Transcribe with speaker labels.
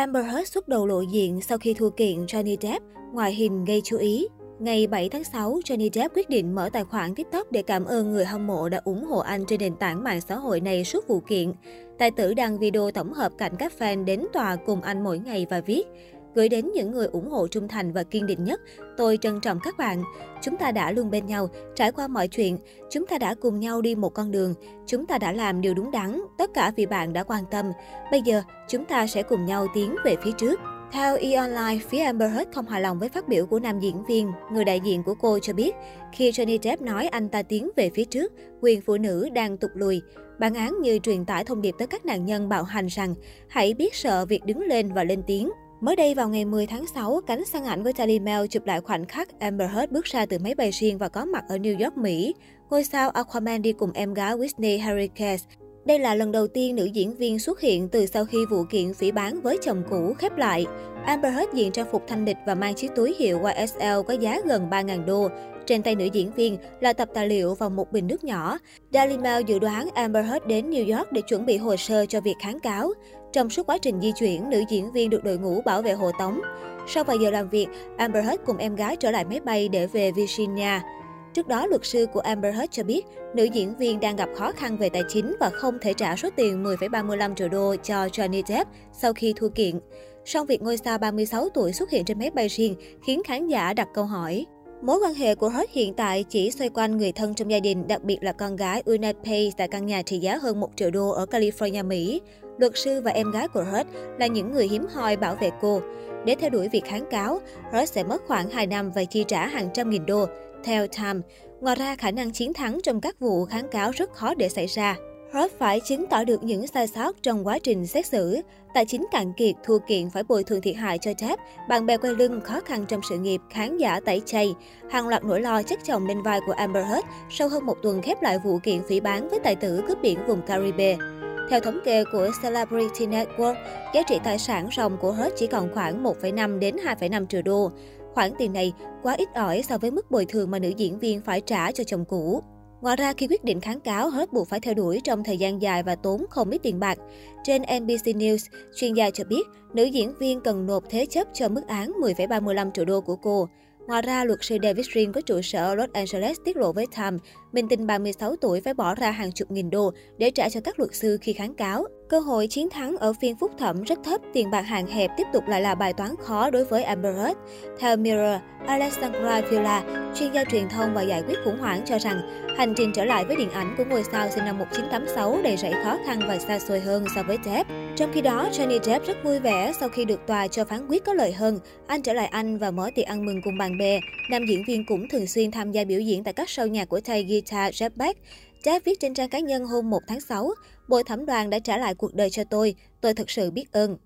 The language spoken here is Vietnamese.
Speaker 1: Amber Heard xuất đầu lộ diện sau khi thua kiện Johnny Depp, ngoại hình gây chú ý. Ngày 7 tháng 6, Johnny Depp quyết định mở tài khoản TikTok để cảm ơn người hâm mộ đã ủng hộ anh trên nền tảng mạng xã hội này suốt vụ kiện. Tài tử đăng video tổng hợp cảnh các fan đến tòa cùng anh mỗi ngày và viết Gửi đến những người ủng hộ trung thành và kiên định nhất, tôi trân trọng các bạn. Chúng ta đã luôn bên nhau, trải qua mọi chuyện. Chúng ta đã cùng nhau đi một con đường. Chúng ta đã làm điều đúng đắn, tất cả vì bạn đã quan tâm. Bây giờ, chúng ta sẽ cùng nhau tiến về phía trước. Theo E-Online, phía Amber Heard không hài lòng với phát biểu của nam diễn viên. Người đại diện của cô cho biết, khi Johnny Depp nói anh ta tiến về phía trước, quyền phụ nữ đang tụt lùi. Bản án như truyền tải thông điệp tới các nạn nhân bạo hành rằng hãy biết sợ việc đứng lên và lên tiếng. Mới đây vào ngày 10 tháng 6, cánh săn ảnh với Daily Mail chụp lại khoảnh khắc Amber Heard bước ra từ máy bay riêng và có mặt ở New York, Mỹ. Ngôi sao Aquaman đi cùng em gái Whitney Henriquez. Đây là lần đầu tiên nữ diễn viên xuất hiện từ sau khi vụ kiện phỉ bán với chồng cũ khép lại. Amber Heard diện trang phục thanh lịch và mang chiếc túi hiệu YSL có giá gần 3.000 đô. Trên tay nữ diễn viên là tập tài liệu và một bình nước nhỏ. Daily Mail dự đoán Amber Heard đến New York để chuẩn bị hồ sơ cho việc kháng cáo. Trong suốt quá trình di chuyển, nữ diễn viên được đội ngũ bảo vệ hộ tống. Sau vài giờ làm việc, Amber Heard cùng em gái trở lại máy bay để về Virginia. Trước đó, luật sư của Amber Heard cho biết, nữ diễn viên đang gặp khó khăn về tài chính và không thể trả số tiền 10,35 triệu đô cho Johnny Depp sau khi thua kiện. Song việc ngôi sao 36 tuổi xuất hiện trên máy bay riêng khiến khán giả đặt câu hỏi. Mối quan hệ của Heard hiện tại chỉ xoay quanh người thân trong gia đình, đặc biệt là con gái Una Pace tại căn nhà trị giá hơn 1 triệu đô ở California, Mỹ. Luật sư và em gái của Heard là những người hiếm hoi bảo vệ cô. Để theo đuổi việc kháng cáo, Heard sẽ mất khoảng 2 năm và chi trả hàng trăm nghìn đô. Theo Time, ngoài ra khả năng chiến thắng trong các vụ kháng cáo rất khó để xảy ra. Heard phải chứng tỏ được những sai sót trong quá trình xét xử. Tài chính cạn kiệt, thua kiện phải bồi thường thiệt hại cho Depp, bạn bè quay lưng, khó khăn trong sự nghiệp, khán giả tẩy chay. Hàng loạt nỗi lo chất chồng lên vai của Amber Heard sau hơn một tuần khép lại vụ kiện phỉ bán với tài tử cướp biển vùng Caribe. Theo thống kê của Celebrity Network, giá trị tài sản ròng của Heard chỉ còn khoảng 1,5 đến 2,5 triệu đô. Khoản tiền này quá ít ỏi so với mức bồi thường mà nữ diễn viên phải trả cho chồng cũ. Ngoài ra, khi quyết định kháng cáo, hết buộc phải theo đuổi trong thời gian dài và tốn không ít tiền bạc. Trên NBC News, chuyên gia cho biết, nữ diễn viên cần nộp thế chấp cho mức án 10,35 triệu đô của cô. Ngoài ra, luật sư David green có trụ sở ở Los Angeles tiết lộ với Time, mình tinh 36 tuổi phải bỏ ra hàng chục nghìn đô để trả cho các luật sư khi kháng cáo. Cơ hội chiến thắng ở phiên phúc thẩm rất thấp, tiền bạc hạn hẹp tiếp tục lại là bài toán khó đối với Amber Heard. Theo Mirror, Alexandra Villa, chuyên gia truyền thông và giải quyết khủng hoảng cho rằng hành trình trở lại với điện ảnh của ngôi sao sinh năm 1986 đầy rẫy khó khăn và xa xôi hơn so với Depp. Trong khi đó, Johnny Depp rất vui vẻ sau khi được tòa cho phán quyết có lợi hơn. Anh trở lại Anh và mở tiệc ăn mừng cùng bạn bè. Nam diễn viên cũng thường xuyên tham gia biểu diễn tại các show nhạc của thầy guitar Jeff Beck. Depp viết trên trang cá nhân hôm 1 tháng 6, Bồi thẩm đoàn đã trả lại cuộc đời cho tôi, tôi thật sự biết ơn.